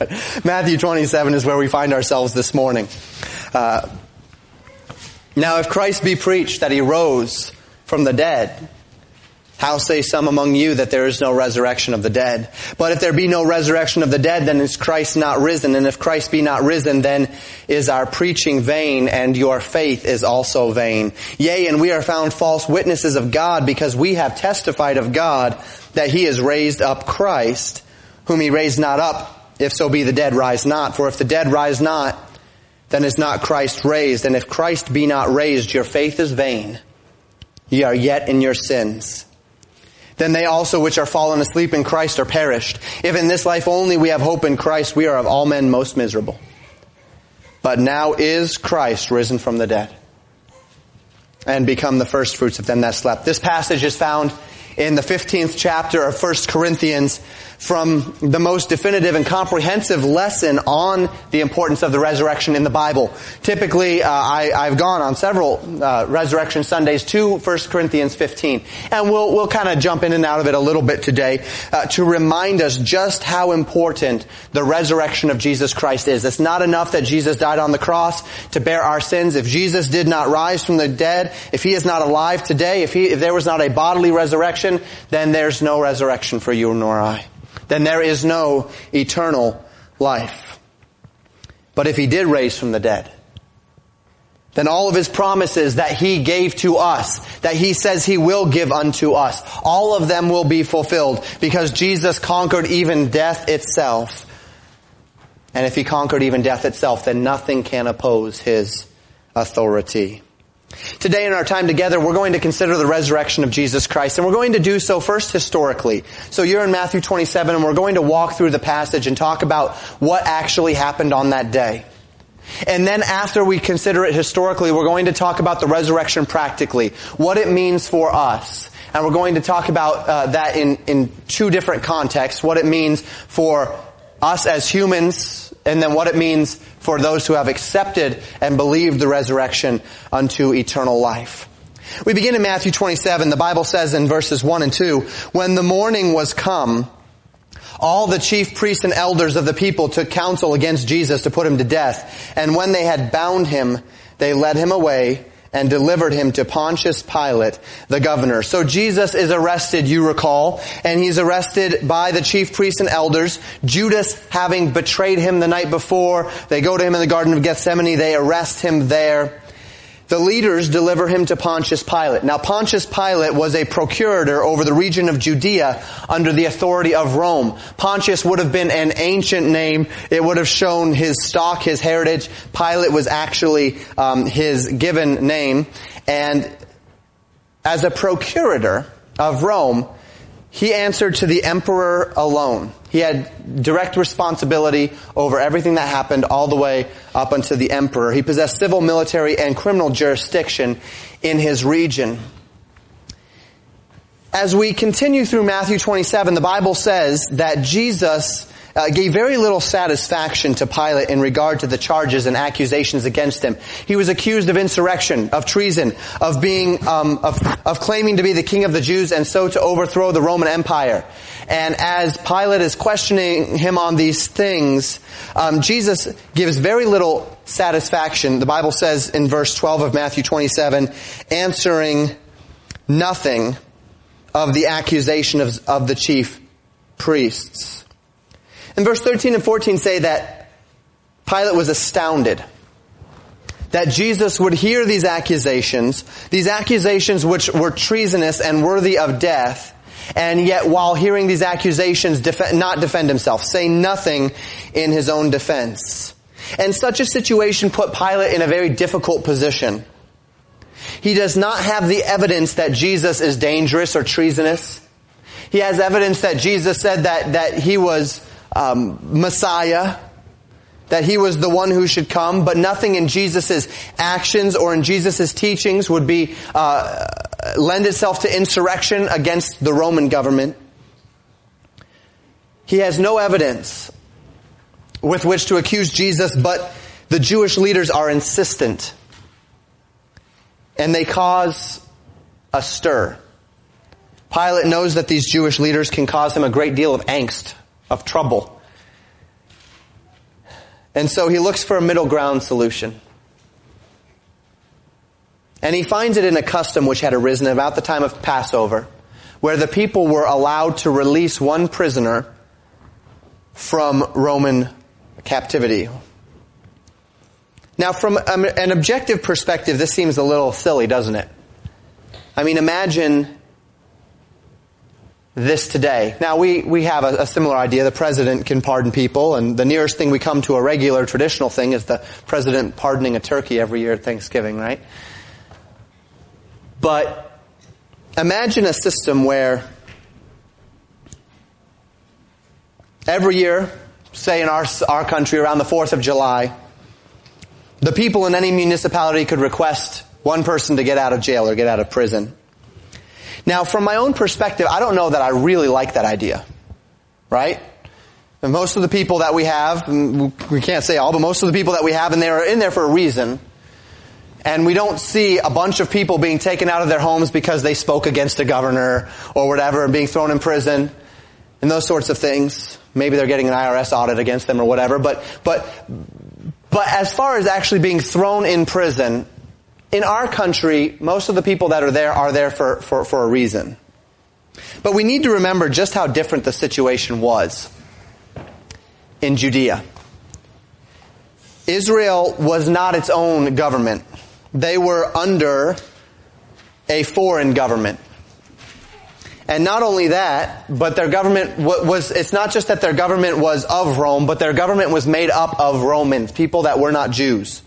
but Matthew 27 is where we find ourselves this morning. Uh, now, if Christ be preached that he rose from the dead, how say some among you that there is no resurrection of the dead? But if there be no resurrection of the dead, then is Christ not risen? And if Christ be not risen, then is our preaching vain and your faith is also vain. Yea, and we are found false witnesses of God because we have testified of God that he has raised up Christ, whom he raised not up, if so be the dead rise not. For if the dead rise not, then is not Christ raised. And if Christ be not raised, your faith is vain. Ye are yet in your sins then they also which are fallen asleep in Christ are perished. If in this life only we have hope in Christ, we are of all men most miserable. But now is Christ risen from the dead and become the first fruits of them that slept. This passage is found in the 15th chapter of 1 Corinthians from the most definitive and comprehensive lesson on the importance of the resurrection in the Bible. Typically, uh, I, have gone on several uh, resurrection Sundays to 1 Corinthians 15, and we'll we'll kind of jump in and out of it a little bit today uh, to remind us just how important the resurrection of Jesus Christ is. It's not enough that Jesus died on the cross to bear our sins. If Jesus did not rise from the dead, if He is not alive today, if He if there was not a bodily resurrection, then there's no resurrection for you nor I then there is no eternal life. But if he did raise from the dead, then all of his promises that he gave to us, that he says he will give unto us, all of them will be fulfilled because Jesus conquered even death itself. And if he conquered even death itself, then nothing can oppose his authority. Today in our time together, we're going to consider the resurrection of Jesus Christ, and we're going to do so first historically. So you're in Matthew 27, and we're going to walk through the passage and talk about what actually happened on that day. And then after we consider it historically, we're going to talk about the resurrection practically, what it means for us. And we're going to talk about uh, that in, in two different contexts, what it means for us as humans, and then what it means for those who have accepted and believed the resurrection unto eternal life. We begin in Matthew 27. The Bible says in verses 1 and 2, When the morning was come, all the chief priests and elders of the people took counsel against Jesus to put him to death. And when they had bound him, they led him away and delivered him to Pontius Pilate, the governor. So Jesus is arrested, you recall, and he's arrested by the chief priests and elders. Judas having betrayed him the night before, they go to him in the Garden of Gethsemane, they arrest him there the leaders deliver him to Pontius Pilate. Now Pontius Pilate was a procurator over the region of Judea under the authority of Rome. Pontius would have been an ancient name. It would have shown his stock, his heritage. Pilate was actually um, his given name. And as a procurator of Rome, he answered to the emperor alone. He had direct responsibility over everything that happened all the way up unto the emperor. He possessed civil, military, and criminal jurisdiction in his region. As we continue through Matthew 27, the Bible says that Jesus uh, gave very little satisfaction to Pilate in regard to the charges and accusations against him. He was accused of insurrection, of treason, of being, um, of, of claiming to be the king of the Jews and so to overthrow the Roman Empire. And as Pilate is questioning him on these things, um, Jesus gives very little satisfaction. The Bible says in verse 12 of Matthew 27, answering nothing of the accusation of, of the chief priests. And verse 13 and 14 say that Pilate was astounded that Jesus would hear these accusations, these accusations which were treasonous and worthy of death, and yet while hearing these accusations, def- not defend himself, say nothing in his own defense. And such a situation put Pilate in a very difficult position. He does not have the evidence that Jesus is dangerous or treasonous. He has evidence that Jesus said that, that he was um, Messiah, that he was the one who should come, but nothing in Jesus' actions or in Jesus' teachings would be uh, lend itself to insurrection against the Roman government. He has no evidence with which to accuse Jesus, but the Jewish leaders are insistent. And they cause a stir. Pilate knows that these Jewish leaders can cause him a great deal of angst of trouble. And so he looks for a middle ground solution. And he finds it in a custom which had arisen about the time of Passover, where the people were allowed to release one prisoner from Roman captivity. Now, from an objective perspective, this seems a little silly, doesn't it? I mean, imagine this today. Now, we, we have a, a, similar idea. The president can pardon people, and the nearest thing we come to a regular traditional thing is the president pardoning a turkey every year at Thanksgiving, right? But imagine a system where every year, say in our, our country around the 4th of July, the people in any municipality could request one person to get out of jail or get out of prison. Now, from my own perspective, I don't know that I really like that idea. Right? And most of the people that we have, we can't say all, but most of the people that we have in there are in there for a reason. And we don't see a bunch of people being taken out of their homes because they spoke against a governor or whatever and being thrown in prison and those sorts of things. Maybe they're getting an IRS audit against them or whatever. But, but, but as far as actually being thrown in prison, in our country, most of the people that are there are there for, for, for a reason. But we need to remember just how different the situation was in Judea. Israel was not its own government. They were under a foreign government. And not only that, but their government was, it's not just that their government was of Rome, but their government was made up of Romans, people that were not Jews.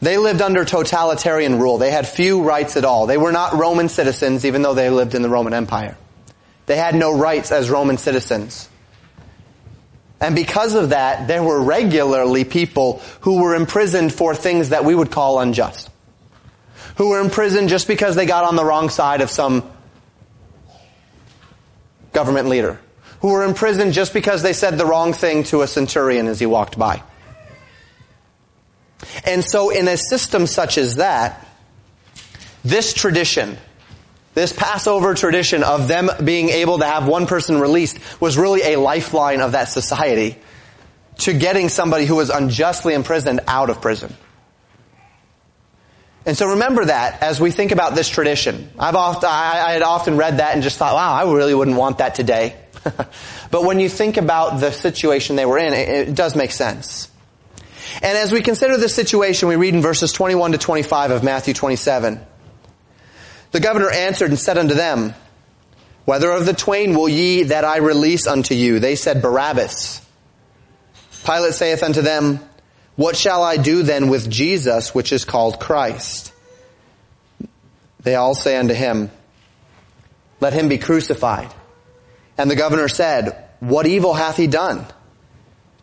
They lived under totalitarian rule. They had few rights at all. They were not Roman citizens, even though they lived in the Roman Empire. They had no rights as Roman citizens. And because of that, there were regularly people who were imprisoned for things that we would call unjust. Who were imprisoned just because they got on the wrong side of some government leader. Who were imprisoned just because they said the wrong thing to a centurion as he walked by. And so in a system such as that, this tradition, this Passover tradition of them being able to have one person released was really a lifeline of that society to getting somebody who was unjustly imprisoned out of prison. And so remember that as we think about this tradition. I've often, I, I had often read that and just thought, wow, I really wouldn't want that today. but when you think about the situation they were in, it, it does make sense. And as we consider this situation, we read in verses 21 to 25 of Matthew 27. The governor answered and said unto them, Whether of the twain will ye that I release unto you? They said, Barabbas. Pilate saith unto them, What shall I do then with Jesus, which is called Christ? They all say unto him, Let him be crucified. And the governor said, What evil hath he done?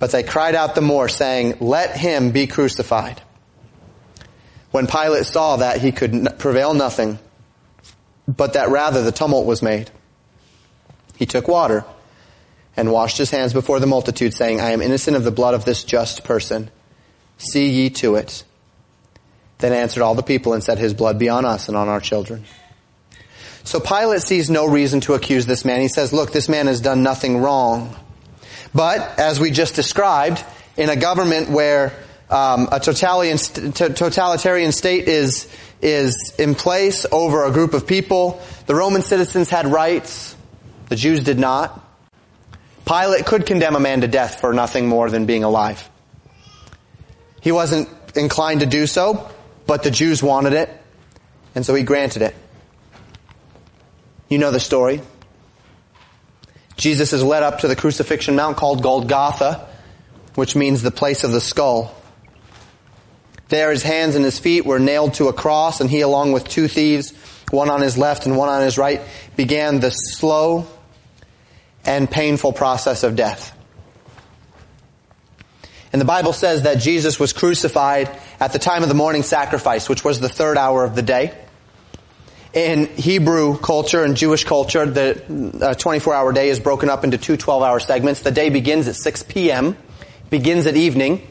But they cried out the more, saying, Let him be crucified. When Pilate saw that he could prevail nothing, but that rather the tumult was made, he took water and washed his hands before the multitude, saying, I am innocent of the blood of this just person. See ye to it. Then answered all the people and said, His blood be on us and on our children. So Pilate sees no reason to accuse this man. He says, Look, this man has done nothing wrong. But, as we just described, in a government where um, a totalitarian state is, is in place over a group of people, the Roman citizens had rights, the Jews did not. Pilate could condemn a man to death for nothing more than being alive. He wasn't inclined to do so, but the Jews wanted it, and so he granted it. You know the story. Jesus is led up to the crucifixion mount called Golgotha, which means the place of the skull. There his hands and his feet were nailed to a cross and he along with two thieves, one on his left and one on his right, began the slow and painful process of death. And the Bible says that Jesus was crucified at the time of the morning sacrifice, which was the third hour of the day in Hebrew culture and Jewish culture, the 24 uh, hour day is broken up into two 12 hour segments. The day begins at 6 p.m., begins at evening,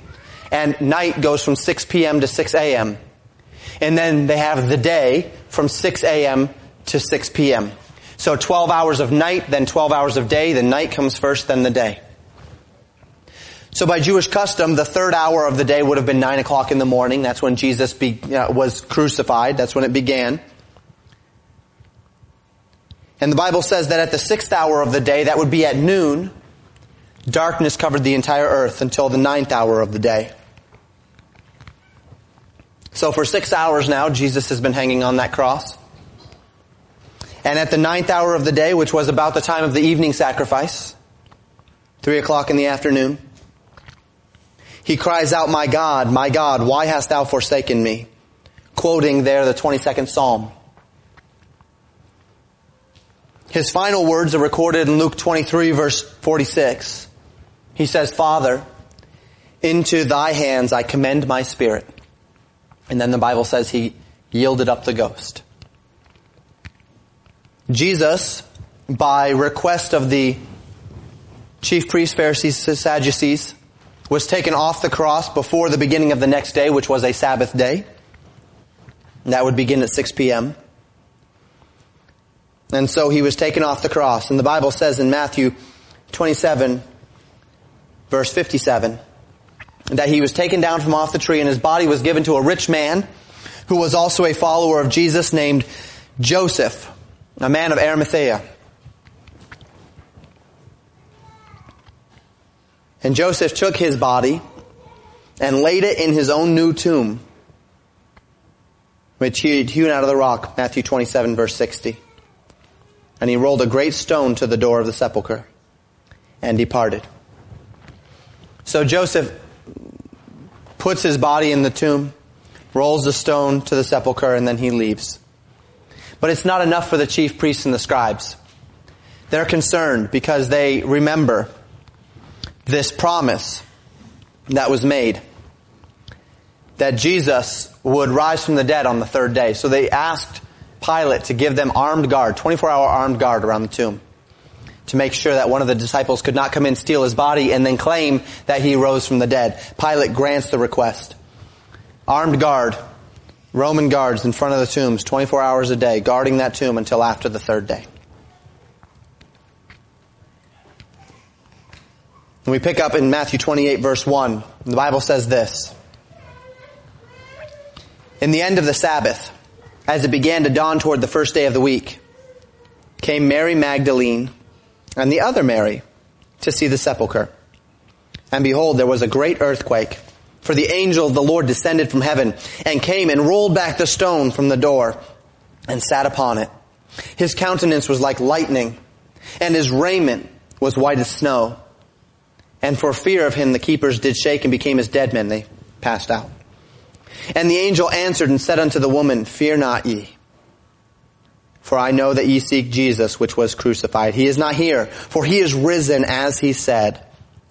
and night goes from 6 p.m. to 6 a.m. And then they have the day from 6 a.m. to 6 p.m. So 12 hours of night, then 12 hours of day, the night comes first, then the day. So by Jewish custom, the third hour of the day would have been nine o'clock in the morning. That's when Jesus be, uh, was crucified. That's when it began. And the Bible says that at the sixth hour of the day, that would be at noon, darkness covered the entire earth until the ninth hour of the day. So for six hours now, Jesus has been hanging on that cross. And at the ninth hour of the day, which was about the time of the evening sacrifice, three o'clock in the afternoon, he cries out, My God, my God, why hast thou forsaken me? Quoting there the 22nd Psalm. His final words are recorded in Luke 23 verse 46. He says, Father, into thy hands I commend my spirit. And then the Bible says he yielded up the ghost. Jesus, by request of the chief priests, Pharisees, Sadducees, was taken off the cross before the beginning of the next day, which was a Sabbath day. And that would begin at 6 p.m. And so he was taken off the cross. And the Bible says in Matthew 27, verse 57, that he was taken down from off the tree and his body was given to a rich man who was also a follower of Jesus named Joseph, a man of Arimathea. And Joseph took his body and laid it in his own new tomb, which he had hewn out of the rock, Matthew 27 verse 60. And he rolled a great stone to the door of the sepulchre and departed. So Joseph puts his body in the tomb, rolls the stone to the sepulchre, and then he leaves. But it's not enough for the chief priests and the scribes. They're concerned because they remember this promise that was made that Jesus would rise from the dead on the third day. So they asked Pilate to give them armed guard, 24 hour armed guard around the tomb to make sure that one of the disciples could not come in, steal his body, and then claim that he rose from the dead. Pilate grants the request. Armed guard, Roman guards in front of the tombs, 24 hours a day, guarding that tomb until after the third day. And we pick up in Matthew 28 verse 1. The Bible says this. In the end of the Sabbath, as it began to dawn toward the first day of the week, came Mary Magdalene and the other Mary to see the sepulchre. And behold, there was a great earthquake, for the angel of the Lord descended from heaven and came and rolled back the stone from the door and sat upon it. His countenance was like lightning and his raiment was white as snow. And for fear of him, the keepers did shake and became as dead men. They passed out. And the angel answered and said unto the woman, Fear not ye. For I know that ye seek Jesus, which was crucified. He is not here, for he is risen as he said.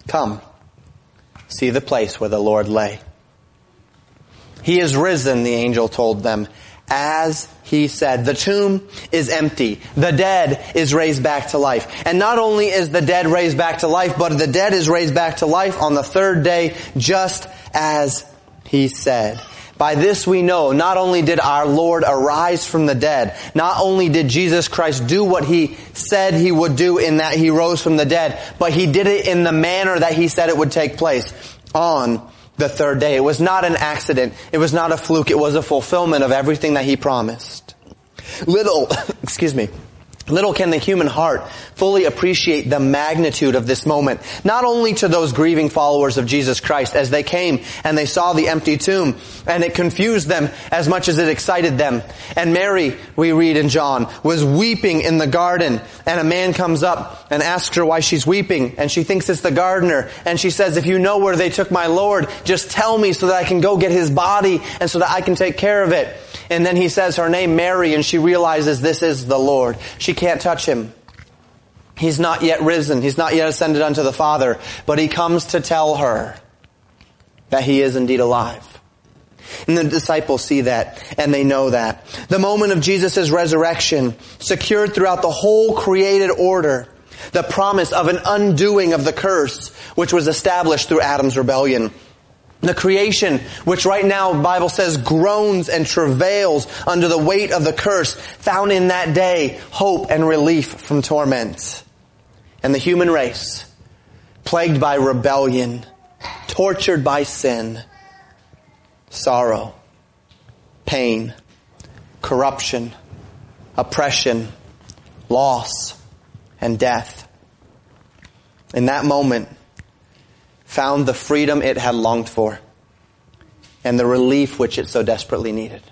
Come, see the place where the Lord lay. He is risen, the angel told them, as he said. The tomb is empty. The dead is raised back to life. And not only is the dead raised back to life, but the dead is raised back to life on the third day, just as he said. By this we know not only did our Lord arise from the dead, not only did Jesus Christ do what he said he would do in that he rose from the dead, but he did it in the manner that he said it would take place on the third day. It was not an accident. It was not a fluke. It was a fulfillment of everything that he promised. Little, excuse me, Little can the human heart fully appreciate the magnitude of this moment. Not only to those grieving followers of Jesus Christ as they came and they saw the empty tomb and it confused them as much as it excited them. And Mary, we read in John, was weeping in the garden and a man comes up and asks her why she's weeping and she thinks it's the gardener and she says, if you know where they took my Lord, just tell me so that I can go get his body and so that I can take care of it. And then he says her name Mary and she realizes this is the Lord. She can't touch him. He's not yet risen. He's not yet ascended unto the Father, but he comes to tell her that he is indeed alive. And the disciples see that and they know that. The moment of Jesus' resurrection secured throughout the whole created order the promise of an undoing of the curse which was established through Adam's rebellion. The creation, which right now Bible says groans and travails under the weight of the curse, found in that day hope and relief from torment. And the human race, plagued by rebellion tortured by sin, sorrow, pain, corruption, oppression, loss, and death. In that moment, found the freedom it had longed for and the relief which it so desperately needed.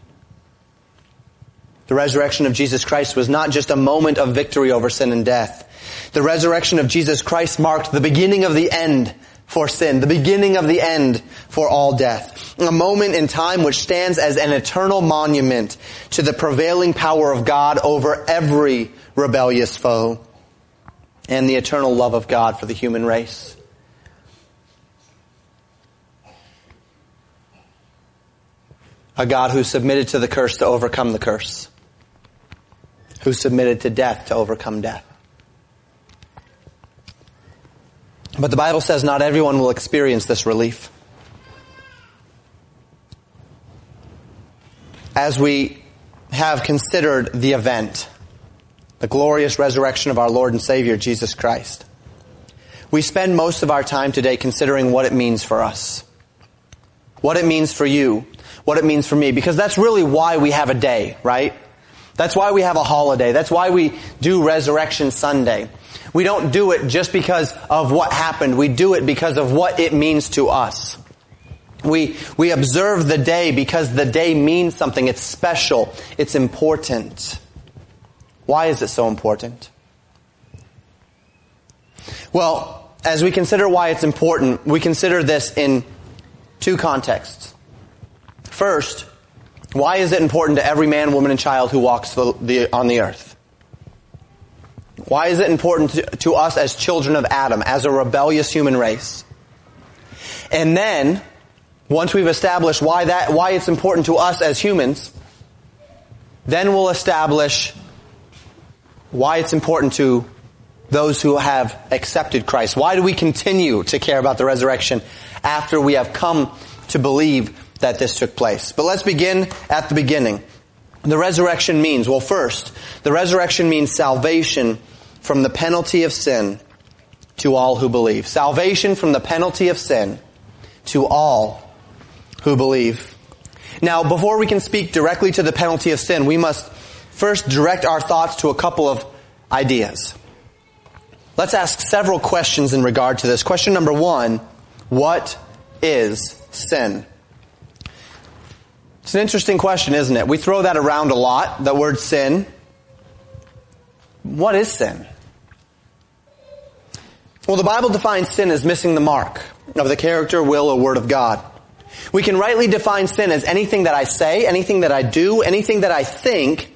The resurrection of Jesus Christ was not just a moment of victory over sin and death. The resurrection of Jesus Christ marked the beginning of the end for sin, the beginning of the end for all death. A moment in time which stands as an eternal monument to the prevailing power of God over every rebellious foe and the eternal love of God for the human race. A God who submitted to the curse to overcome the curse. Who submitted to death to overcome death. But the Bible says not everyone will experience this relief. As we have considered the event, the glorious resurrection of our Lord and Savior, Jesus Christ, we spend most of our time today considering what it means for us. What it means for you. What it means for me. Because that's really why we have a day, right? That's why we have a holiday. That's why we do Resurrection Sunday. We don't do it just because of what happened. We do it because of what it means to us. We, we observe the day because the day means something. It's special. It's important. Why is it so important? Well, as we consider why it's important, we consider this in two contexts. First, why is it important to every man, woman, and child who walks the, the, on the earth? Why is it important to, to us as children of Adam, as a rebellious human race? And then, once we've established why that, why it's important to us as humans, then we'll establish why it's important to those who have accepted Christ. Why do we continue to care about the resurrection after we have come to believe that this took place? But let's begin at the beginning. The resurrection means, well first, the resurrection means salvation from the penalty of sin to all who believe. Salvation from the penalty of sin to all who believe. Now, before we can speak directly to the penalty of sin, we must first direct our thoughts to a couple of ideas. Let's ask several questions in regard to this. Question number one, what is sin? It's an interesting question, isn't it? We throw that around a lot, the word sin. What is sin? Well, the Bible defines sin as missing the mark of the character, will, or word of God. We can rightly define sin as anything that I say, anything that I do, anything that I think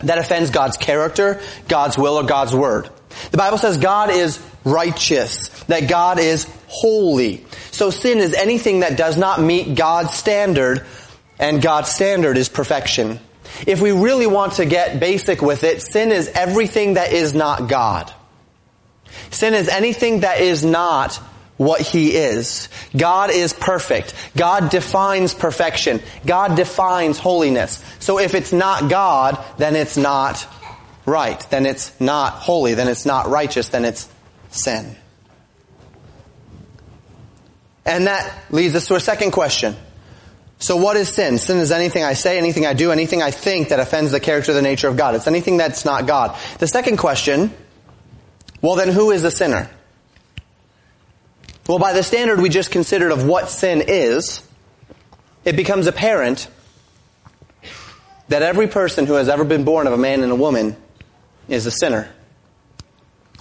that offends God's character, God's will, or God's word. The Bible says God is righteous, that God is holy. So sin is anything that does not meet God's standard, and God's standard is perfection. If we really want to get basic with it, sin is everything that is not God. Sin is anything that is not what He is. God is perfect. God defines perfection. God defines holiness. So if it's not God, then it's not right. Then it's not holy. Then it's not righteous. Then it's sin. And that leads us to a second question. So what is sin? Sin is anything I say, anything I do, anything I think that offends the character, the nature of God. It's anything that's not God. The second question well, then who is a sinner? Well, by the standard we just considered of what sin is, it becomes apparent that every person who has ever been born of a man and a woman is a sinner.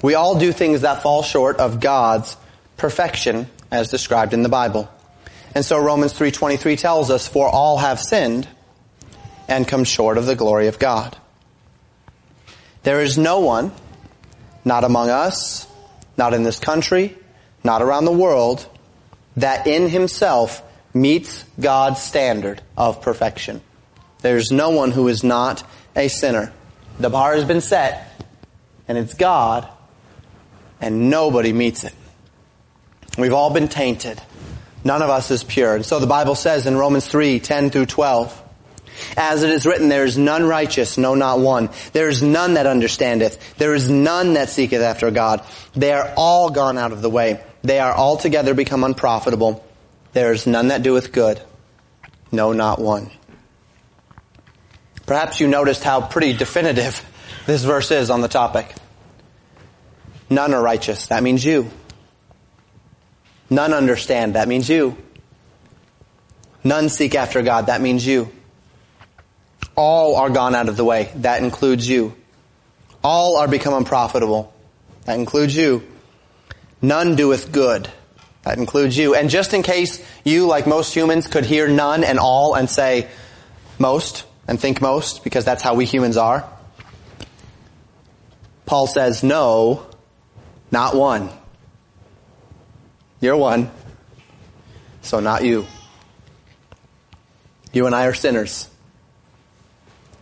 We all do things that fall short of God's perfection as described in the Bible. And so Romans 3.23 tells us, for all have sinned and come short of the glory of God. There is no one not among us, not in this country, not around the world, that in himself meets God's standard of perfection. There's no one who is not a sinner. The bar has been set, and it's God, and nobody meets it. We've all been tainted. None of us is pure. And so the Bible says in Romans 3, 10 through 12, as it is written, there is none righteous, no not one. There is none that understandeth. There is none that seeketh after God. They are all gone out of the way. They are altogether become unprofitable. There is none that doeth good. No, not one. Perhaps you noticed how pretty definitive this verse is on the topic. None are righteous. That means you. None understand. That means you. None seek after God. That means you. All are gone out of the way. That includes you. All are become unprofitable. That includes you. None doeth good. That includes you. And just in case you, like most humans, could hear none and all and say most and think most, because that's how we humans are, Paul says, no, not one. You're one. So not you. You and I are sinners.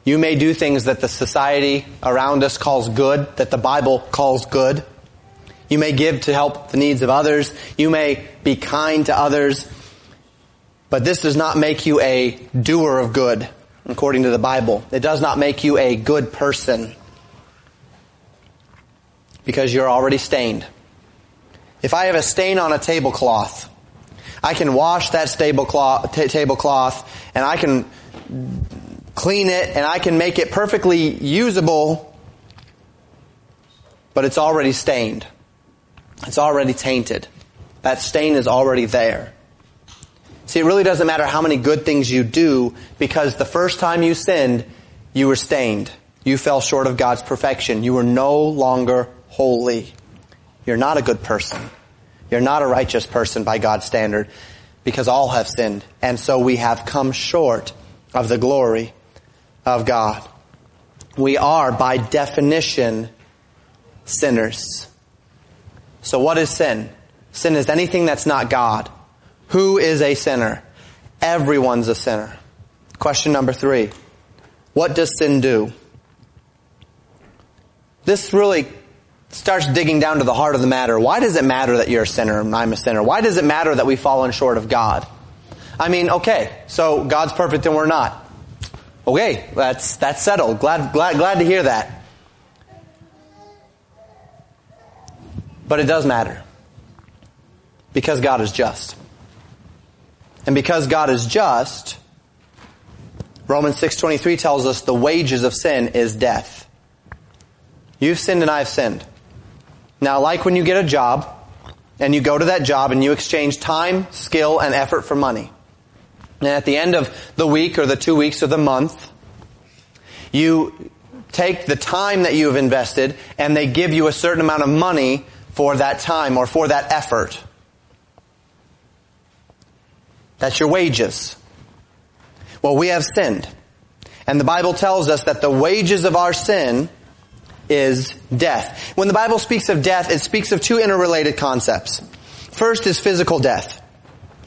You may do things that the society around us calls good, that the Bible calls good. You may give to help the needs of others. You may be kind to others. But this does not make you a doer of good, according to the Bible. It does not make you a good person. Because you're already stained. If I have a stain on a tablecloth, I can wash that tablecloth, t- tablecloth and I can clean it and I can make it perfectly usable, but it's already stained. It's already tainted. That stain is already there. See, it really doesn't matter how many good things you do because the first time you sinned, you were stained. You fell short of God's perfection. You were no longer holy. You're not a good person. You're not a righteous person by God's standard because all have sinned. And so we have come short of the glory of God. We are, by definition, sinners. So what is sin? Sin is anything that's not God. Who is a sinner? Everyone's a sinner. Question number three. What does sin do? This really starts digging down to the heart of the matter. Why does it matter that you're a sinner and I'm a sinner? Why does it matter that we've fallen short of God? I mean, okay, so God's perfect and we're not. Okay, that's, that's settled. Glad, glad, glad to hear that. But it does matter. Because God is just. And because God is just, Romans 6.23 tells us the wages of sin is death. You've sinned and I've sinned. Now, like when you get a job, and you go to that job and you exchange time, skill, and effort for money. And at the end of the week or the two weeks or the month, you take the time that you have invested and they give you a certain amount of money for that time or for that effort. That's your wages. Well, we have sinned. And the Bible tells us that the wages of our sin is death. When the Bible speaks of death, it speaks of two interrelated concepts. First is physical death.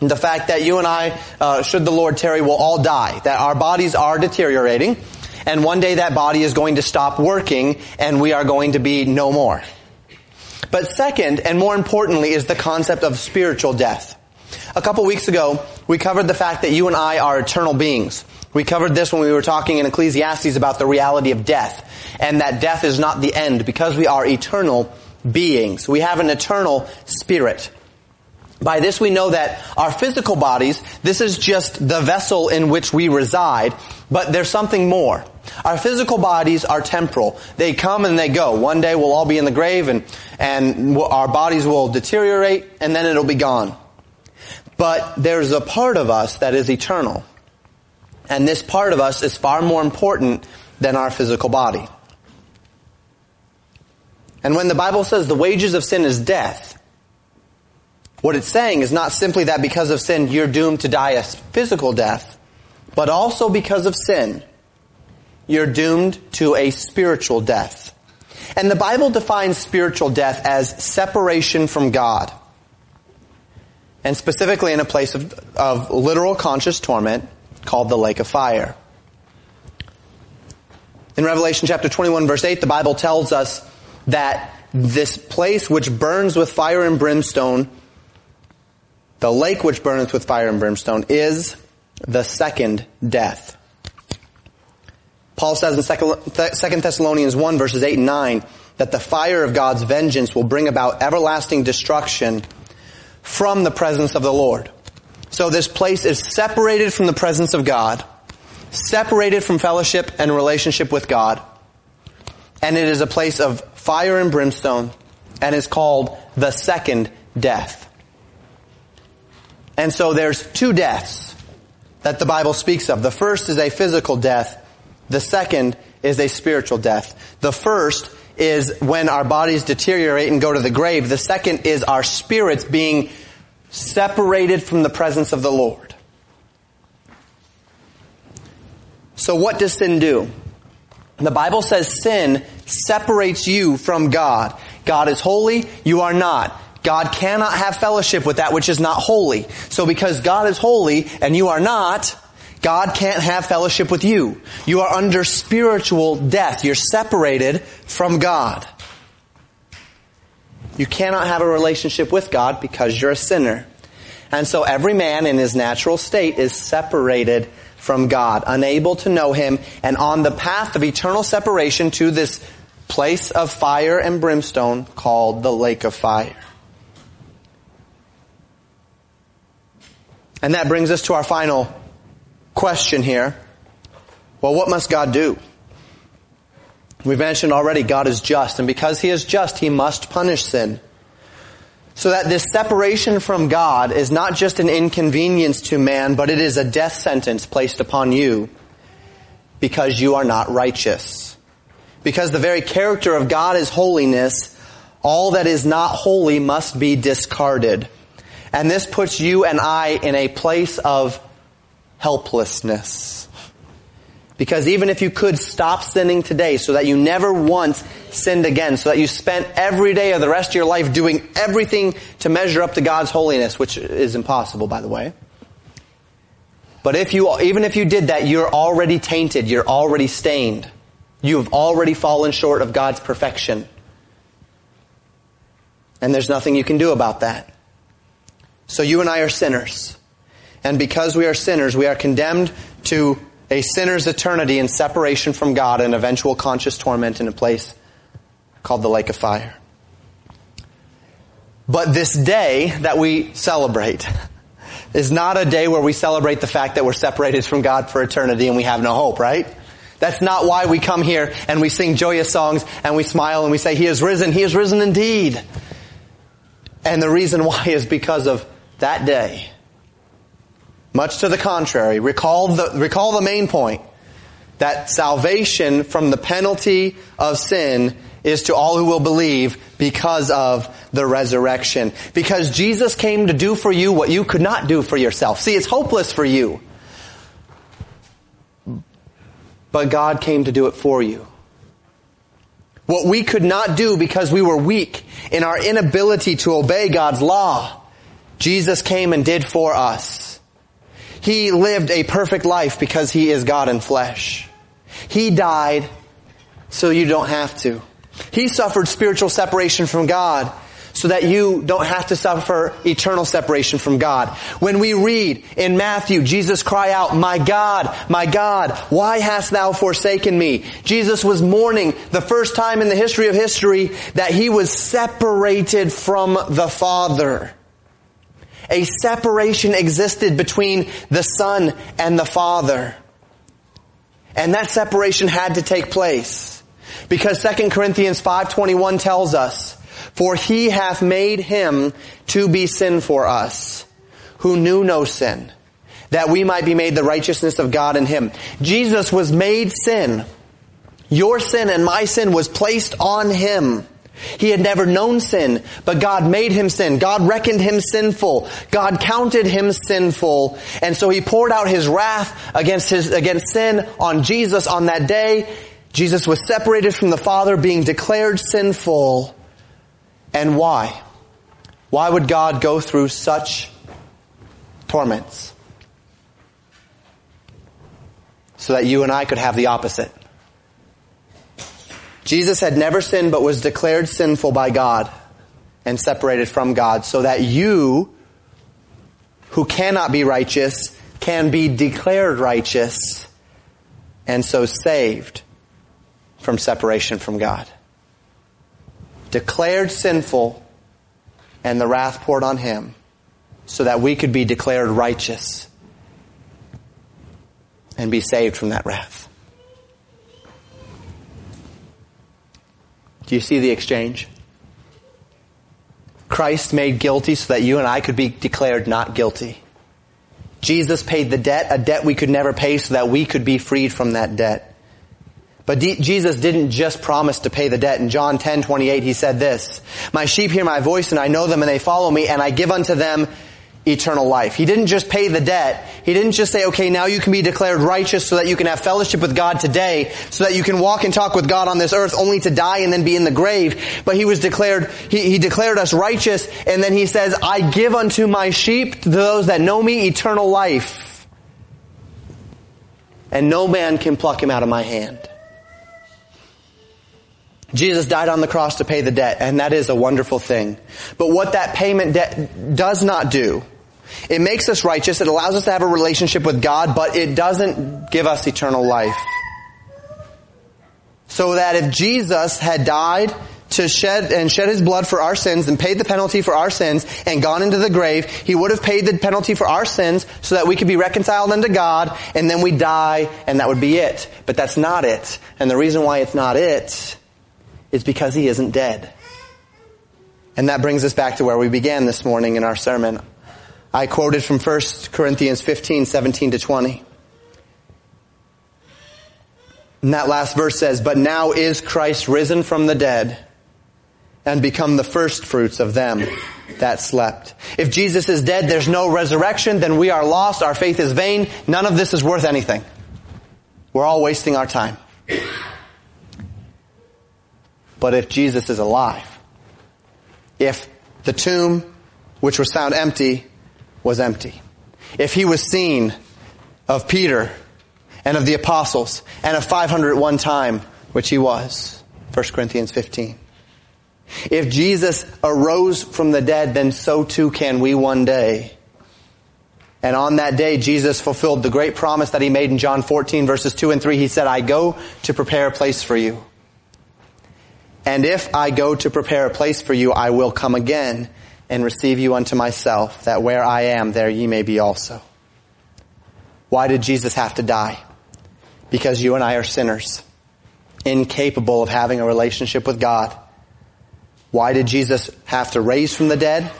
The fact that you and I, uh, should the Lord tarry, will all die. That our bodies are deteriorating. And one day that body is going to stop working and we are going to be no more. But second, and more importantly, is the concept of spiritual death. A couple weeks ago, we covered the fact that you and I are eternal beings. We covered this when we were talking in Ecclesiastes about the reality of death and that death is not the end because we are eternal beings. We have an eternal spirit. By this we know that our physical bodies, this is just the vessel in which we reside, but there's something more. Our physical bodies are temporal. They come and they go. One day we'll all be in the grave and, and our bodies will deteriorate and then it'll be gone. But there's a part of us that is eternal. And this part of us is far more important than our physical body. And when the Bible says the wages of sin is death, what it's saying is not simply that because of sin you're doomed to die a physical death, but also because of sin, you're doomed to a spiritual death. And the Bible defines spiritual death as separation from God. And specifically in a place of, of literal conscious torment called the lake of fire. In Revelation chapter 21 verse 8, the Bible tells us that this place which burns with fire and brimstone, the lake which burneth with fire and brimstone, is the second death. Paul says in 2 Thessalonians 1 verses 8 and 9 that the fire of God's vengeance will bring about everlasting destruction from the presence of the Lord. So this place is separated from the presence of God, separated from fellowship and relationship with God, and it is a place of fire and brimstone, and is called the second death. And so there's two deaths that the Bible speaks of. The first is a physical death. The second is a spiritual death. The first is when our bodies deteriorate and go to the grave. The second is our spirits being separated from the presence of the Lord. So what does sin do? The Bible says sin separates you from God. God is holy, you are not. God cannot have fellowship with that which is not holy. So because God is holy and you are not, God can't have fellowship with you. You are under spiritual death. You're separated from God. You cannot have a relationship with God because you're a sinner. And so every man in his natural state is separated from God, unable to know Him, and on the path of eternal separation to this place of fire and brimstone called the lake of fire. And that brings us to our final question here. Well, what must God do? We've mentioned already God is just, and because He is just, He must punish sin. So that this separation from God is not just an inconvenience to man, but it is a death sentence placed upon you because you are not righteous. Because the very character of God is holiness, all that is not holy must be discarded. And this puts you and I in a place of helplessness. Because even if you could stop sinning today so that you never once sinned again, so that you spent every day of the rest of your life doing everything to measure up to God's holiness, which is impossible by the way. But if you, even if you did that, you're already tainted, you're already stained. You have already fallen short of God's perfection. And there's nothing you can do about that. So you and I are sinners. And because we are sinners, we are condemned to a sinner's eternity in separation from God and eventual conscious torment in a place called the lake of fire. But this day that we celebrate is not a day where we celebrate the fact that we're separated from God for eternity and we have no hope, right? That's not why we come here and we sing joyous songs and we smile and we say, He is risen, He is risen indeed. And the reason why is because of that day much to the contrary, recall the, recall the main point that salvation from the penalty of sin is to all who will believe because of the resurrection. Because Jesus came to do for you what you could not do for yourself. See, it's hopeless for you. But God came to do it for you. What we could not do because we were weak in our inability to obey God's law, Jesus came and did for us. He lived a perfect life because he is God in flesh. He died so you don't have to. He suffered spiritual separation from God so that you don't have to suffer eternal separation from God. When we read in Matthew, Jesus cry out, my God, my God, why hast thou forsaken me? Jesus was mourning the first time in the history of history that he was separated from the Father. A separation existed between the Son and the Father. And that separation had to take place. Because 2 Corinthians 5.21 tells us, For he hath made him to be sin for us, who knew no sin, that we might be made the righteousness of God in him. Jesus was made sin. Your sin and my sin was placed on him. He had never known sin, but God made him sin. God reckoned him sinful. God counted him sinful. And so he poured out his wrath against his, against sin on Jesus on that day. Jesus was separated from the Father, being declared sinful. And why? Why would God go through such torments? So that you and I could have the opposite. Jesus had never sinned but was declared sinful by God and separated from God so that you who cannot be righteous can be declared righteous and so saved from separation from God. Declared sinful and the wrath poured on him so that we could be declared righteous and be saved from that wrath. Do you see the exchange? Christ made guilty so that you and I could be declared not guilty. Jesus paid the debt, a debt we could never pay so that we could be freed from that debt. But D- Jesus didn't just promise to pay the debt. In John 10, 28, he said this, My sheep hear my voice and I know them and they follow me and I give unto them eternal life. He didn't just pay the debt. He didn't just say, okay, now you can be declared righteous so that you can have fellowship with God today, so that you can walk and talk with God on this earth only to die and then be in the grave. But he was declared, he, he declared us righteous and then he says, I give unto my sheep, to those that know me, eternal life. And no man can pluck him out of my hand. Jesus died on the cross to pay the debt, and that is a wonderful thing. But what that payment debt does not do, it makes us righteous, it allows us to have a relationship with God, but it doesn't give us eternal life. So that if Jesus had died to shed and shed his blood for our sins and paid the penalty for our sins and gone into the grave, he would have paid the penalty for our sins so that we could be reconciled unto God and then we die and that would be it. But that's not it. And the reason why it's not it is because he isn't dead. And that brings us back to where we began this morning in our sermon. I quoted from 1 Corinthians 15, 17 to 20. And that last verse says, But now is Christ risen from the dead and become the first fruits of them that slept. If Jesus is dead, there's no resurrection, then we are lost, our faith is vain, none of this is worth anything. We're all wasting our time. But if Jesus is alive, if the tomb, which was found empty, was empty, if he was seen of Peter and of the apostles and of 500 at one time, which he was, 1 Corinthians 15. If Jesus arose from the dead, then so too can we one day. And on that day, Jesus fulfilled the great promise that he made in John 14 verses 2 and 3. He said, I go to prepare a place for you. And if I go to prepare a place for you, I will come again and receive you unto myself, that where I am, there ye may be also. Why did Jesus have to die? Because you and I are sinners, incapable of having a relationship with God. Why did Jesus have to raise from the dead?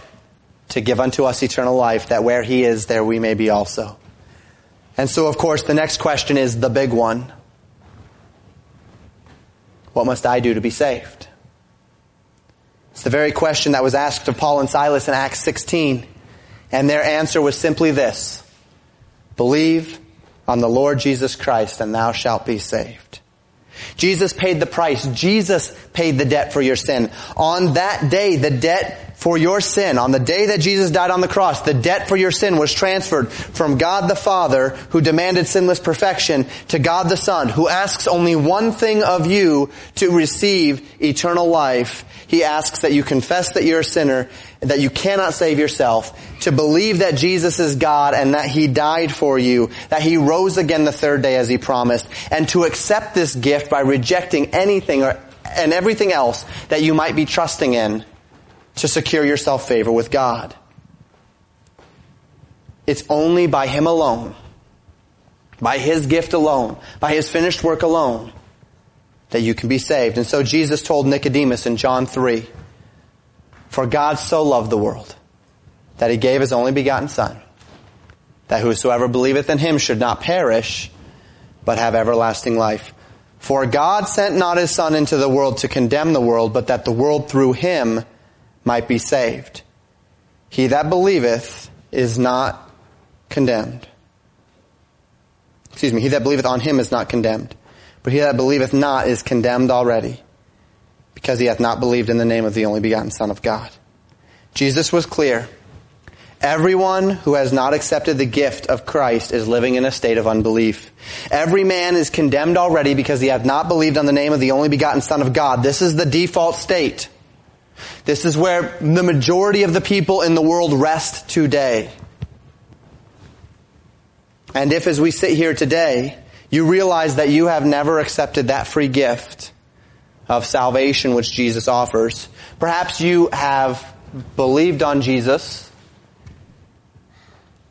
To give unto us eternal life, that where he is, there we may be also. And so, of course, the next question is the big one. What must I do to be saved? It's the very question that was asked of Paul and Silas in Acts 16. And their answer was simply this. Believe on the Lord Jesus Christ and thou shalt be saved. Jesus paid the price. Jesus paid the debt for your sin. On that day, the debt for your sin. On the day that Jesus died on the cross, the debt for your sin was transferred from God the Father, who demanded sinless perfection, to God the Son, who asks only one thing of you to receive eternal life. He asks that you confess that you're a sinner, that you cannot save yourself, to believe that Jesus is God and that He died for you, that He rose again the third day as He promised, and to accept this gift by rejecting anything or, and everything else that you might be trusting in to secure yourself favor with God. It's only by Him alone, by His gift alone, by His finished work alone, that you can be saved. And so Jesus told Nicodemus in John 3, For God so loved the world, that He gave His only begotten Son, that whosoever believeth in Him should not perish, but have everlasting life. For God sent not His Son into the world to condemn the world, but that the world through Him might be saved. He that believeth is not condemned. Excuse me, he that believeth on him is not condemned. But he that believeth not is condemned already, because he hath not believed in the name of the only begotten Son of God. Jesus was clear. Everyone who has not accepted the gift of Christ is living in a state of unbelief. Every man is condemned already because he hath not believed on the name of the only begotten Son of God. This is the default state. This is where the majority of the people in the world rest today. And if as we sit here today, you realize that you have never accepted that free gift of salvation which Jesus offers, perhaps you have believed on Jesus,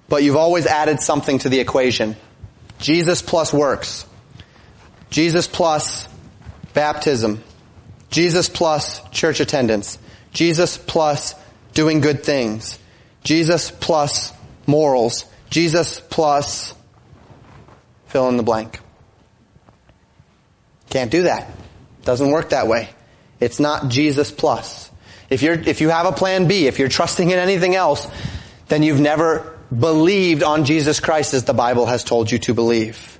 but you've always added something to the equation. Jesus plus works. Jesus plus baptism. Jesus plus church attendance. Jesus plus doing good things. Jesus plus morals. Jesus plus fill in the blank. Can't do that. Doesn't work that way. It's not Jesus plus. If you're, if you have a plan B, if you're trusting in anything else, then you've never believed on Jesus Christ as the Bible has told you to believe.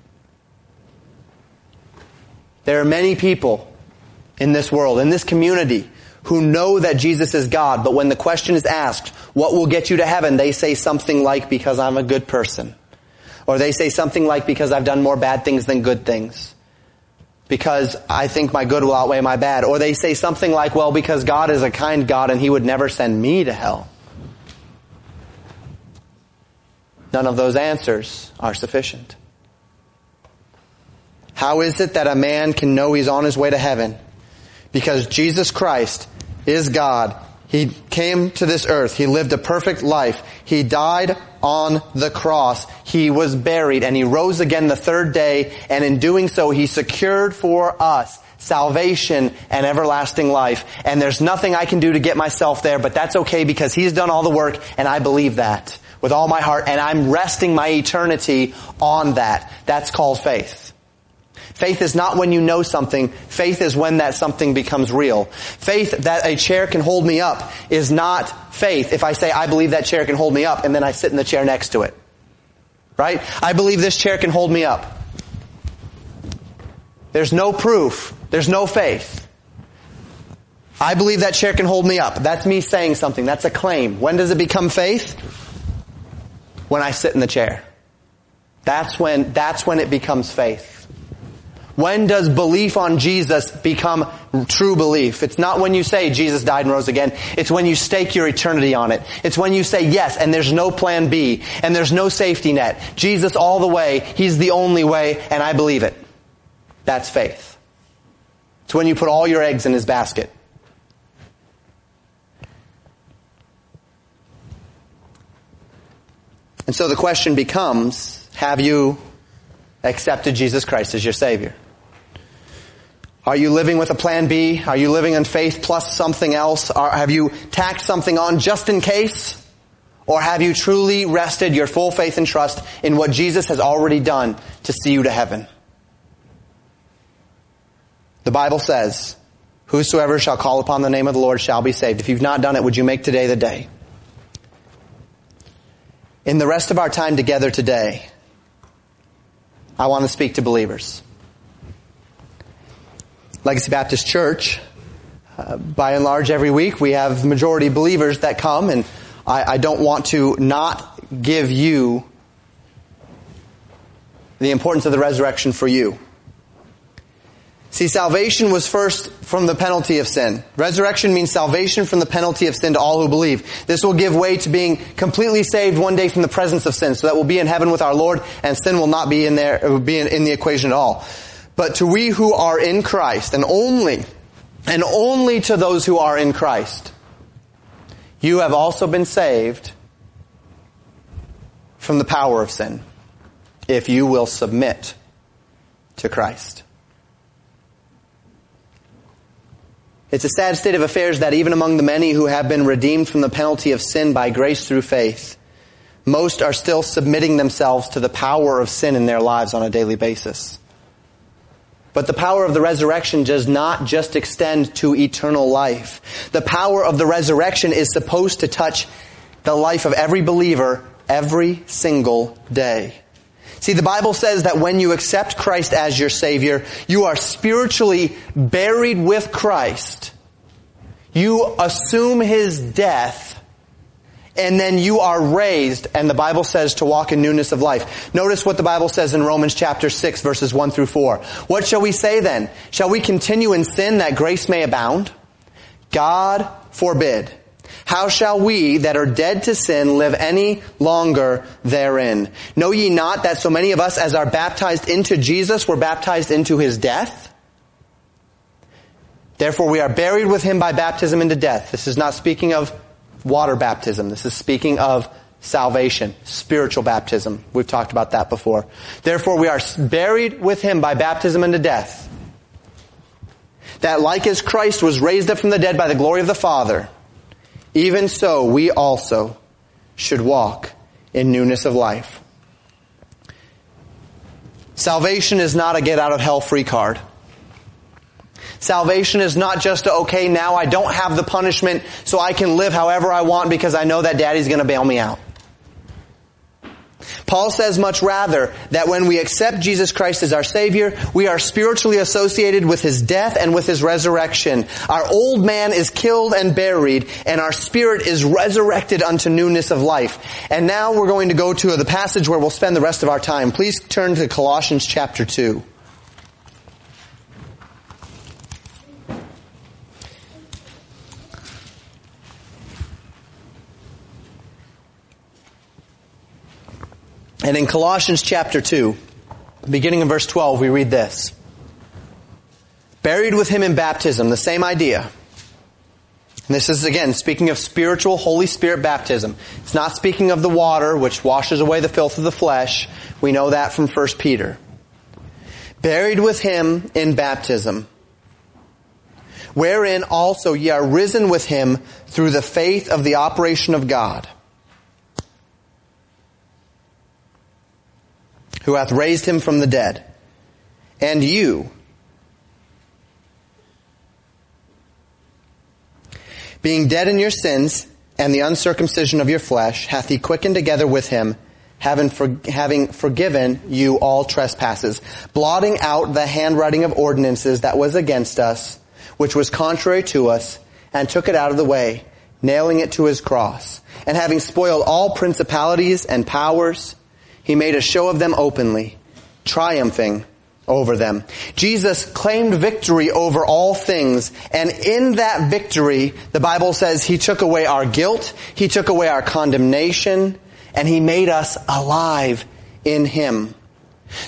There are many people in this world, in this community, who know that Jesus is God, but when the question is asked, what will get you to heaven, they say something like, because I'm a good person. Or they say something like, because I've done more bad things than good things. Because I think my good will outweigh my bad. Or they say something like, well, because God is a kind God and He would never send me to hell. None of those answers are sufficient. How is it that a man can know he's on his way to heaven? Because Jesus Christ is God. He came to this earth. He lived a perfect life. He died on the cross. He was buried and he rose again the third day. And in doing so, he secured for us salvation and everlasting life. And there's nothing I can do to get myself there, but that's okay because he's done all the work and I believe that with all my heart and I'm resting my eternity on that. That's called faith. Faith is not when you know something. Faith is when that something becomes real. Faith that a chair can hold me up is not faith if I say, I believe that chair can hold me up and then I sit in the chair next to it. Right? I believe this chair can hold me up. There's no proof. There's no faith. I believe that chair can hold me up. That's me saying something. That's a claim. When does it become faith? When I sit in the chair. That's when, that's when it becomes faith. When does belief on Jesus become true belief? It's not when you say Jesus died and rose again. It's when you stake your eternity on it. It's when you say yes and there's no plan B and there's no safety net. Jesus all the way. He's the only way and I believe it. That's faith. It's when you put all your eggs in his basket. And so the question becomes, have you accepted Jesus Christ as your Savior? Are you living with a plan B? Are you living in faith plus something else? Are, have you tacked something on just in case? Or have you truly rested your full faith and trust in what Jesus has already done to see you to heaven? The Bible says, whosoever shall call upon the name of the Lord shall be saved. If you've not done it, would you make today the day? In the rest of our time together today, I want to speak to believers. Legacy Baptist Church, uh, by and large, every week we have majority believers that come, and I, I don't want to not give you the importance of the resurrection for you. See, salvation was first from the penalty of sin. Resurrection means salvation from the penalty of sin to all who believe. This will give way to being completely saved one day from the presence of sin, so that we'll be in heaven with our Lord, and sin will not be in there, it will be in, in the equation at all. But to we who are in Christ, and only, and only to those who are in Christ, you have also been saved from the power of sin, if you will submit to Christ. It's a sad state of affairs that even among the many who have been redeemed from the penalty of sin by grace through faith, most are still submitting themselves to the power of sin in their lives on a daily basis. But the power of the resurrection does not just extend to eternal life. The power of the resurrection is supposed to touch the life of every believer every single day. See, the Bible says that when you accept Christ as your Savior, you are spiritually buried with Christ. You assume His death and then you are raised, and the Bible says to walk in newness of life. Notice what the Bible says in Romans chapter 6 verses 1 through 4. What shall we say then? Shall we continue in sin that grace may abound? God forbid. How shall we that are dead to sin live any longer therein? Know ye not that so many of us as are baptized into Jesus were baptized into his death? Therefore we are buried with him by baptism into death. This is not speaking of water baptism. This is speaking of salvation, spiritual baptism. We've talked about that before. Therefore, we are buried with him by baptism into death. That like as Christ was raised up from the dead by the glory of the Father, even so we also should walk in newness of life. Salvation is not a get out of hell free card. Salvation is not just okay, now I don't have the punishment so I can live however I want because I know that daddy's gonna bail me out. Paul says much rather that when we accept Jesus Christ as our Savior, we are spiritually associated with His death and with His resurrection. Our old man is killed and buried, and our spirit is resurrected unto newness of life. And now we're going to go to the passage where we'll spend the rest of our time. Please turn to Colossians chapter 2. And in Colossians chapter 2, beginning in verse 12, we read this. Buried with him in baptism, the same idea. And this is again speaking of spiritual Holy Spirit baptism. It's not speaking of the water which washes away the filth of the flesh. We know that from 1 Peter. Buried with him in baptism, wherein also ye are risen with him through the faith of the operation of God who hath raised him from the dead. And you, being dead in your sins and the uncircumcision of your flesh, hath he quickened together with him, having, for, having forgiven you all trespasses, blotting out the handwriting of ordinances that was against us, which was contrary to us, and took it out of the way, nailing it to his cross, and having spoiled all principalities and powers, he made a show of them openly, triumphing over them. Jesus claimed victory over all things, and in that victory, the Bible says he took away our guilt, he took away our condemnation, and he made us alive in him.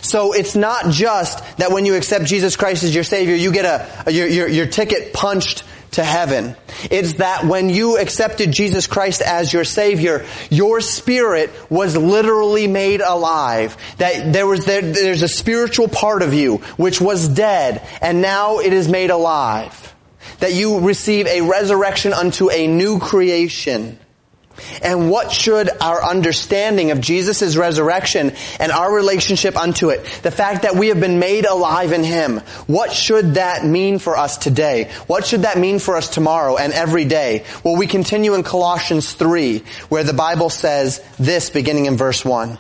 So it's not just that when you accept Jesus Christ as your Savior, you get a, your, your, your ticket punched to heaven. It's that when you accepted Jesus Christ as your Savior, your spirit was literally made alive. That there was, there, there's a spiritual part of you which was dead and now it is made alive. That you receive a resurrection unto a new creation. And what should our understanding of Jesus' resurrection and our relationship unto it, the fact that we have been made alive in Him, what should that mean for us today? What should that mean for us tomorrow and every day? Well, we continue in Colossians 3, where the Bible says this beginning in verse 1.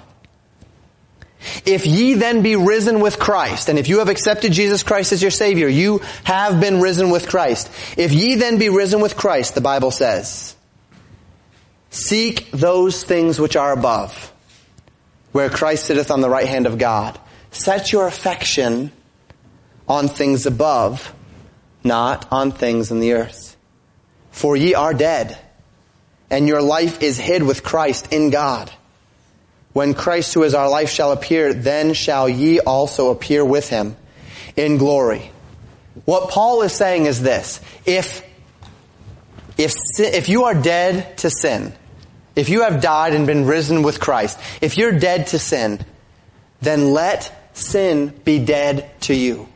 If ye then be risen with Christ, and if you have accepted Jesus Christ as your Savior, you have been risen with Christ. If ye then be risen with Christ, the Bible says, Seek those things which are above, where Christ sitteth on the right hand of God. Set your affection on things above, not on things in the earth. For ye are dead, and your life is hid with Christ in God. When Christ who is our life shall appear, then shall ye also appear with him in glory. What Paul is saying is this. If, if, if you are dead to sin, if you have died and been risen with Christ, if you're dead to sin, then let sin be dead to you.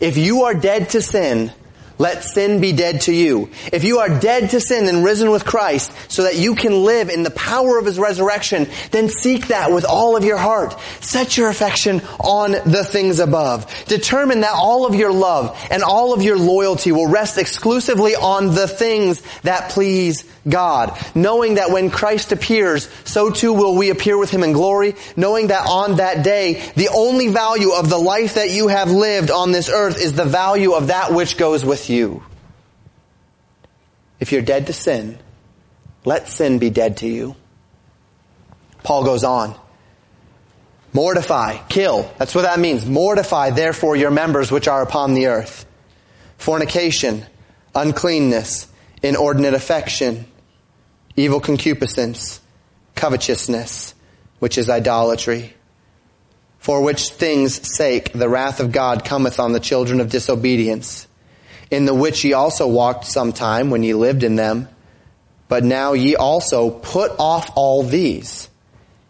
If you are dead to sin, let sin be dead to you. If you are dead to sin and risen with Christ so that you can live in the power of His resurrection, then seek that with all of your heart. Set your affection on the things above. Determine that all of your love and all of your loyalty will rest exclusively on the things that please God. Knowing that when Christ appears, so too will we appear with Him in glory. Knowing that on that day, the only value of the life that you have lived on this earth is the value of that which goes with you. If you're dead to sin, let sin be dead to you. Paul goes on. Mortify, kill. That's what that means. Mortify, therefore, your members which are upon the earth. Fornication, uncleanness, inordinate affection, evil concupiscence, covetousness, which is idolatry. For which things sake the wrath of God cometh on the children of disobedience in the which ye also walked sometime when ye lived in them. But now ye also put off all these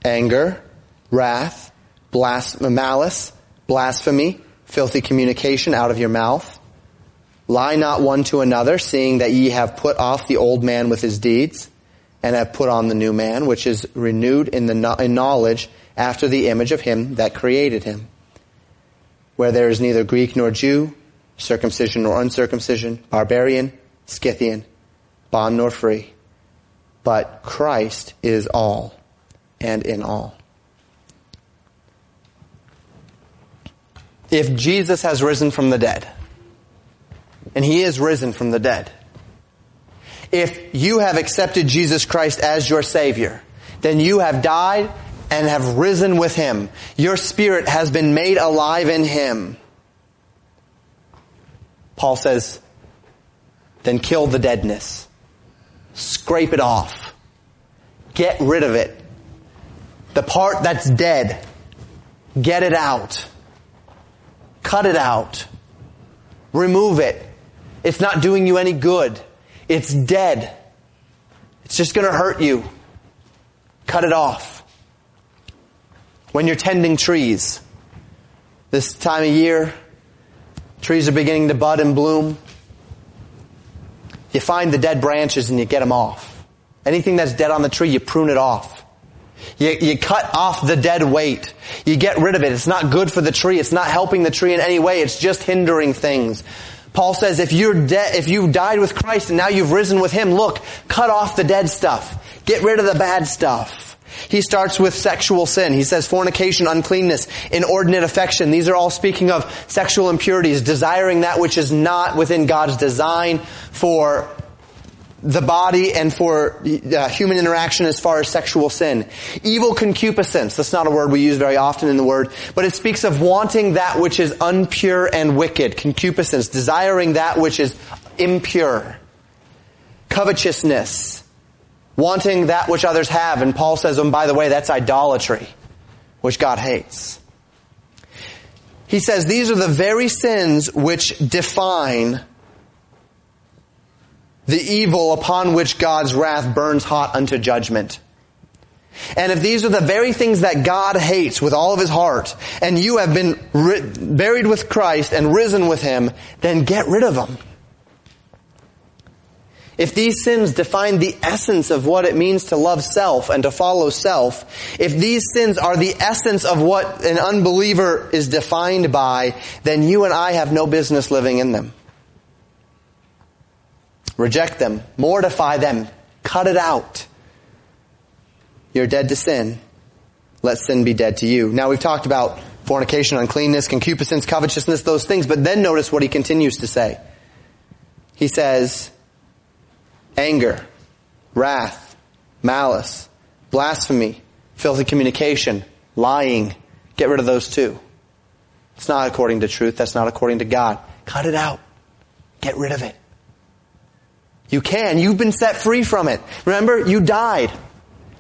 anger, wrath, blas- malice, blasphemy, filthy communication out of your mouth. Lie not one to another, seeing that ye have put off the old man with his deeds, and have put on the new man, which is renewed in the in knowledge after the image of him that created him. Where there is neither Greek nor Jew, circumcision or uncircumcision, barbarian, Scythian, bond nor free, but Christ is all and in all. If Jesus has risen from the dead, and he is risen from the dead, if you have accepted Jesus Christ as your Savior, then you have died and have risen with Him. Your spirit has been made alive in Him. Paul says, then kill the deadness. Scrape it off. Get rid of it. The part that's dead, get it out. Cut it out. Remove it. It's not doing you any good. It's dead. It's just gonna hurt you. Cut it off. When you're tending trees, this time of year, trees are beginning to bud and bloom. You find the dead branches and you get them off. Anything that's dead on the tree, you prune it off. You, you cut off the dead weight. You get rid of it. It's not good for the tree. It's not helping the tree in any way. It's just hindering things. Paul says if you're dead, if you died with Christ and now you've risen with Him, look, cut off the dead stuff. Get rid of the bad stuff. He starts with sexual sin. He says fornication, uncleanness, inordinate affection. These are all speaking of sexual impurities, desiring that which is not within God's design for the body and for uh, human interaction as far as sexual sin. Evil concupiscence. That's not a word we use very often in the word, but it speaks of wanting that which is unpure and wicked. Concupiscence. Desiring that which is impure. Covetousness wanting that which others have. And Paul says, and oh, by the way, that's idolatry, which God hates. He says these are the very sins which define the evil upon which God's wrath burns hot unto judgment. And if these are the very things that God hates with all of his heart, and you have been ri- buried with Christ and risen with him, then get rid of them. If these sins define the essence of what it means to love self and to follow self, if these sins are the essence of what an unbeliever is defined by, then you and I have no business living in them. Reject them. Mortify them. Cut it out. You're dead to sin. Let sin be dead to you. Now we've talked about fornication, uncleanness, concupiscence, covetousness, those things, but then notice what he continues to say. He says, anger, wrath, malice, blasphemy, filthy communication, lying. Get rid of those too. It's not according to truth. That's not according to God. Cut it out. Get rid of it. You can. You've been set free from it. Remember, you died.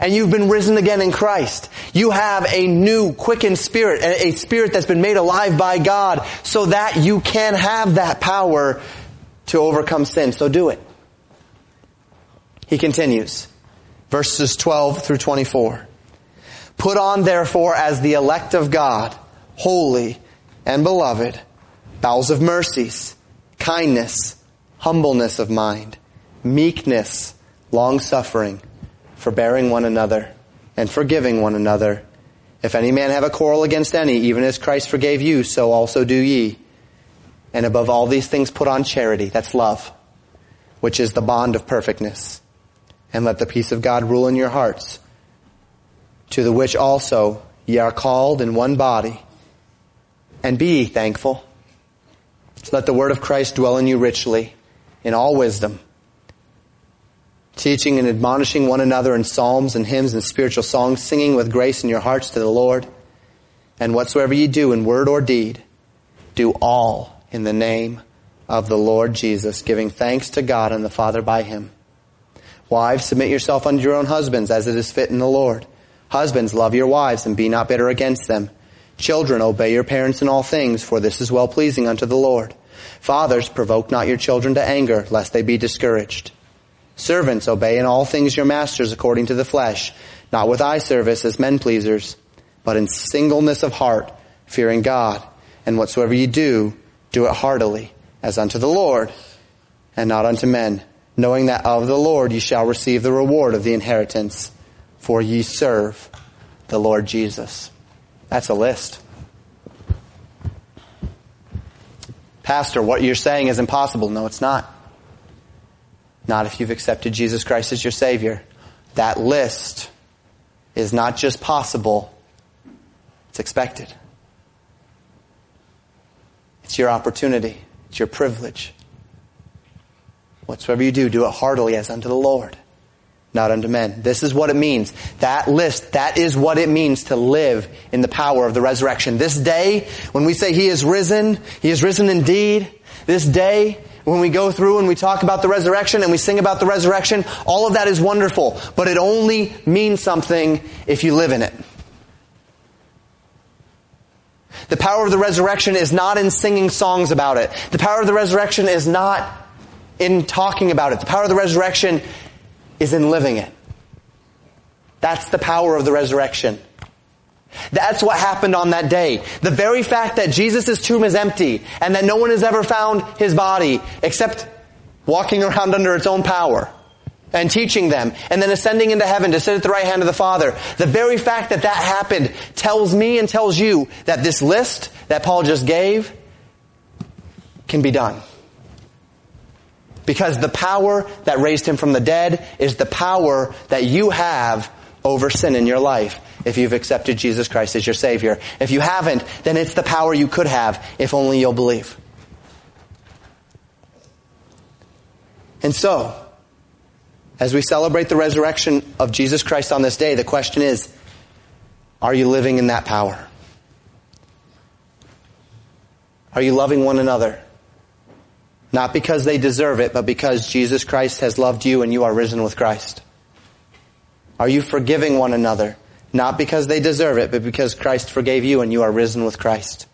And you've been risen again in Christ. You have a new quickened spirit, a spirit that's been made alive by God so that you can have that power to overcome sin. So do it. He continues, verses 12 through 24. Put on therefore as the elect of God, holy and beloved, bowels of mercies, kindness, humbleness of mind, meekness, long suffering, forbearing one another, and forgiving one another. If any man have a quarrel against any, even as Christ forgave you, so also do ye. And above all these things put on charity, that's love, which is the bond of perfectness and let the peace of God rule in your hearts, to the which also ye are called in one body, and be ye thankful. Let the word of Christ dwell in you richly, in all wisdom, teaching and admonishing one another in psalms and hymns and spiritual songs, singing with grace in your hearts to the Lord. And whatsoever ye do in word or deed, do all in the name of the Lord Jesus, giving thanks to God and the Father by him. Wives, submit yourself unto your own husbands as it is fit in the Lord. Husbands, love your wives and be not bitter against them. Children, obey your parents in all things, for this is well pleasing unto the Lord. Fathers, provoke not your children to anger, lest they be discouraged. Servants, obey in all things your masters according to the flesh, not with eye service as men pleasers, but in singleness of heart, fearing God. And whatsoever ye do, do it heartily, as unto the Lord, and not unto men, knowing that of the Lord ye shall receive the reward of the inheritance, for ye serve the Lord Jesus. That's a list. Pastor, what you're saying is impossible. No, it's not. Not if you've accepted Jesus Christ as your Savior. That list is not just possible, it's expected. It's your opportunity. It's your privilege. Whatsoever you do, do it heartily as unto the Lord, not unto men. This is what it means. That list, that is what it means to live in the power of the resurrection. This day, when we say He is risen, He is risen indeed. This day, when we go through and we talk about the resurrection and we sing about the resurrection, all of that is wonderful, but it only means something if you live in it. The power of the resurrection is not in singing songs about it. The power of the resurrection is not in talking about it. The power of the resurrection is in living it. That's the power of the resurrection. That's what happened on that day. The very fact that Jesus' tomb is empty and that no one has ever found his body except walking around under its own power and teaching them and then ascending into heaven to sit at the right hand of the Father. The very fact that that happened tells me and tells you that this list that Paul just gave can be done. Because the power that raised him from the dead is the power that you have over sin in your life if you've accepted Jesus Christ as your Savior. If you haven't, then it's the power you could have if only you'll believe. And so, as we celebrate the resurrection of Jesus Christ on this day, the question is, are you living in that power? Are you loving one another? Not because they deserve it, but because Jesus Christ has loved you and you are risen with Christ. Are you forgiving one another? Not because they deserve it, but because Christ forgave you and you are risen with Christ.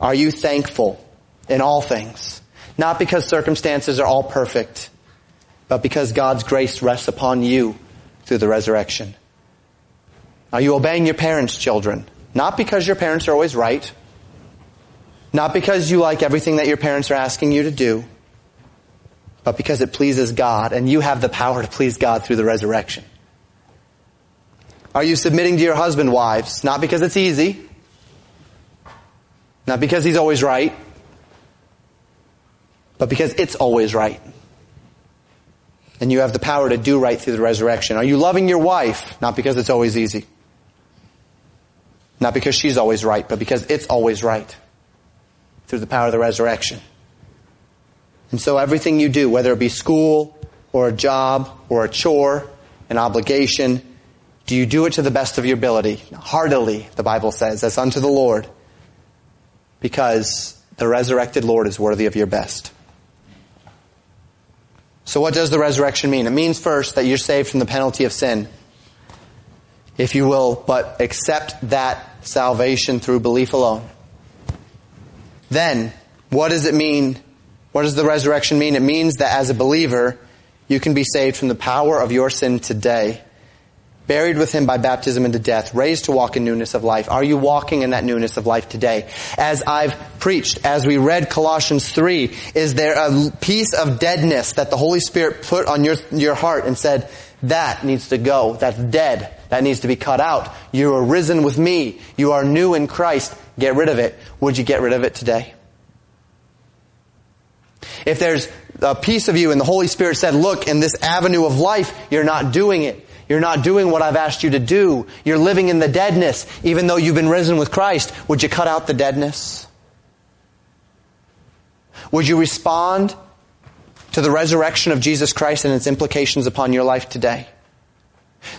Are you thankful in all things? Not because circumstances are all perfect, but because God's grace rests upon you through the resurrection. Are you obeying your parents' children? Not because your parents are always right. Not because you like everything that your parents are asking you to do, but because it pleases God and you have the power to please God through the resurrection. Are you submitting to your husband, wives? Not because it's easy. Not because he's always right. But because it's always right. And you have the power to do right through the resurrection. Are you loving your wife? Not because it's always easy. Not because she's always right, but because it's always right. Through the power of the resurrection. And so everything you do, whether it be school, or a job, or a chore, an obligation, do you do it to the best of your ability? Heartily, the Bible says, as unto the Lord. Because the resurrected Lord is worthy of your best. So what does the resurrection mean? It means first that you're saved from the penalty of sin. If you will but accept that salvation through belief alone. Then, what does it mean? What does the resurrection mean? It means that as a believer, you can be saved from the power of your sin today buried with him by baptism into death, raised to walk in newness of life. Are you walking in that newness of life today? As I've preached, as we read Colossians 3, is there a piece of deadness that the Holy Spirit put on your, your heart and said, that needs to go. That's dead. That needs to be cut out. You are risen with me. You are new in Christ. Get rid of it. Would you get rid of it today? If there's a piece of you and the Holy Spirit said, look, in this avenue of life, you're not doing it. You're not doing what I've asked you to do. You're living in the deadness, even though you've been risen with Christ. Would you cut out the deadness? Would you respond to the resurrection of Jesus Christ and its implications upon your life today?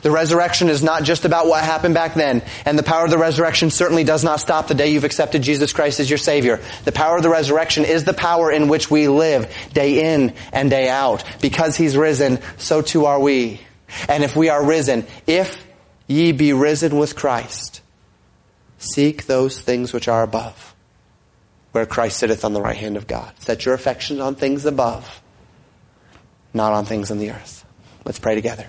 The resurrection is not just about what happened back then, and the power of the resurrection certainly does not stop the day you've accepted Jesus Christ as your Savior. The power of the resurrection is the power in which we live day in and day out. Because He's risen, so too are we. And if we are risen, if ye be risen with Christ, seek those things which are above, where Christ sitteth on the right hand of God. Set your affections on things above, not on things on the earth. Let's pray together.